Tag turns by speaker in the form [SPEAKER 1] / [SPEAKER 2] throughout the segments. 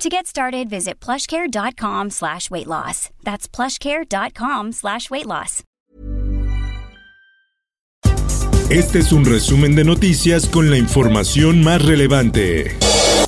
[SPEAKER 1] To get started, visit plushcare.com slash weight loss. That's plushcare.com slash weight loss.
[SPEAKER 2] Este es un resumen de noticias con la información más relevante.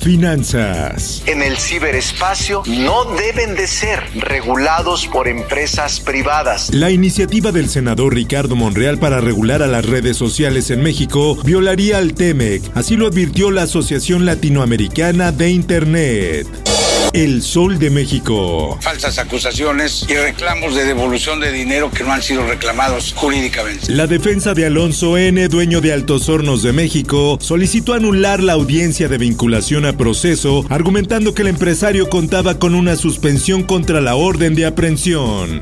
[SPEAKER 2] Finanzas.
[SPEAKER 3] En el ciberespacio no deben de ser regulados por empresas privadas.
[SPEAKER 2] La iniciativa del senador Ricardo Monreal para regular a las redes sociales en México violaría al TEMEC, así lo advirtió la Asociación Latinoamericana de Internet. El Sol de México.
[SPEAKER 4] Falsas acusaciones y reclamos de devolución de dinero que no han sido reclamados jurídicamente.
[SPEAKER 2] La defensa de Alonso N., dueño de Altos Hornos de México, solicitó anular la audiencia de vinculación a proceso, argumentando que el empresario contaba con una suspensión contra la orden de aprehensión.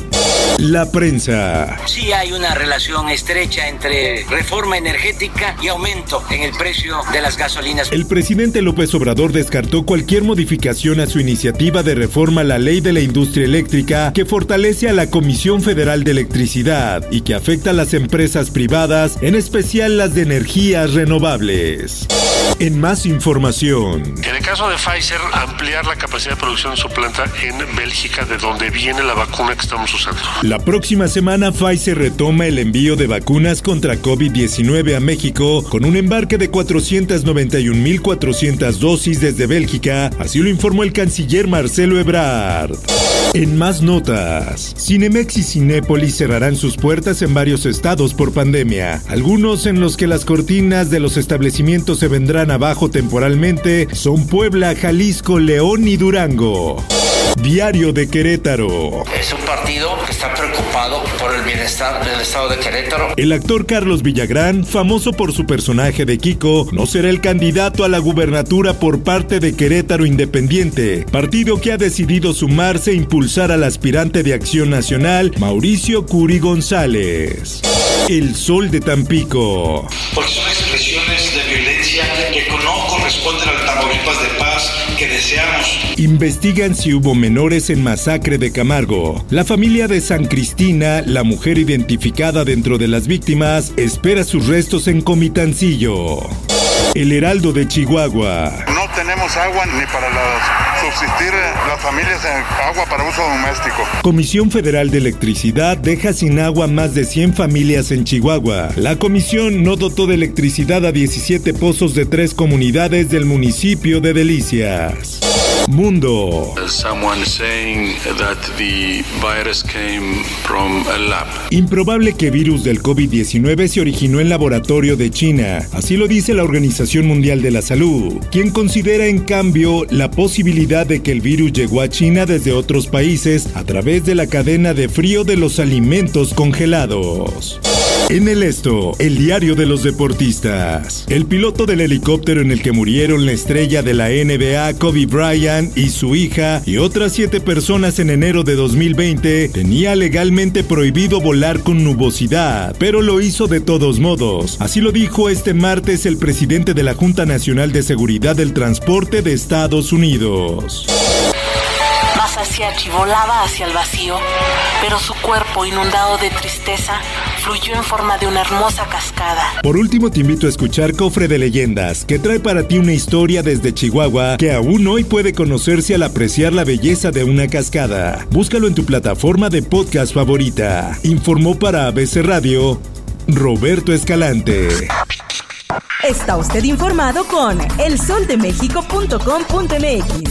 [SPEAKER 2] La prensa.
[SPEAKER 5] Sí hay una relación estrecha entre reforma energética y aumento en el precio de las gasolinas.
[SPEAKER 2] El presidente López Obrador descartó cualquier modificación a su iniciativa de reforma a la ley de la industria eléctrica que fortalece a la Comisión Federal de Electricidad y que afecta a las empresas privadas, en especial las de energías renovables. En más información.
[SPEAKER 6] En el caso de Pfizer, ampliar la capacidad de producción de su planta en Bélgica, de donde viene la vacuna que estamos usando.
[SPEAKER 2] La próxima semana Pfizer retoma el envío de vacunas contra COVID-19 a México con un embarque de 491.400 dosis desde Bélgica, así lo informó el canciller Marcelo Ebrard. En más notas, Cinemex y Cinépolis cerrarán sus puertas en varios estados por pandemia. Algunos en los que las cortinas de los establecimientos se vendrán abajo temporalmente son Puebla, Jalisco, León y Durango. Diario de Querétaro.
[SPEAKER 7] Es un partido que está preocupado por el bienestar del estado de Querétaro.
[SPEAKER 2] El actor Carlos Villagrán, famoso por su personaje de Kiko, no será el candidato a la gubernatura por parte de Querétaro Independiente, partido que ha decidido sumarse e impulsar al aspirante de Acción Nacional, Mauricio Curi González. El Sol de Tampico.
[SPEAKER 8] Porque son expresiones de violencia que no corresponden al Tamaulipas de paz que deseamos.
[SPEAKER 2] Investigan si hubo menores en masacre de Camargo. La familia de San Cristina, la mujer identificada dentro de las víctimas, espera sus restos en Comitancillo. El Heraldo de Chihuahua.
[SPEAKER 9] No tenemos agua ni para subsistir las familias en agua para uso doméstico.
[SPEAKER 2] Comisión Federal de Electricidad deja sin agua más de 100 familias en Chihuahua. La comisión no dotó de electricidad a 17 pozos de tres comunidades del municipio de Delicias. Mundo. Improbable que virus del COVID-19 se originó en laboratorio de China. Así lo dice la Organización Mundial de la Salud, quien considera en cambio la posibilidad de que el virus llegó a China desde otros países a través de la cadena de frío de los alimentos congelados. En el esto, el diario de los deportistas. El piloto del helicóptero en el que murieron la estrella de la NBA, Kobe Bryant, y su hija, y otras siete personas en enero de 2020, tenía legalmente prohibido volar con nubosidad, pero lo hizo de todos modos. Así lo dijo este martes el presidente de la Junta Nacional de Seguridad del Transporte de Estados Unidos
[SPEAKER 10] hacia volaba hacia el vacío, pero su cuerpo, inundado de tristeza, fluyó en forma de una hermosa cascada.
[SPEAKER 2] Por último, te invito a escuchar Cofre de Leyendas, que trae para ti una historia desde Chihuahua que aún hoy puede conocerse al apreciar la belleza de una cascada. Búscalo en tu plataforma de podcast favorita. Informó para ABC Radio Roberto Escalante.
[SPEAKER 11] Está usted informado con elsoldemexico.com.mx.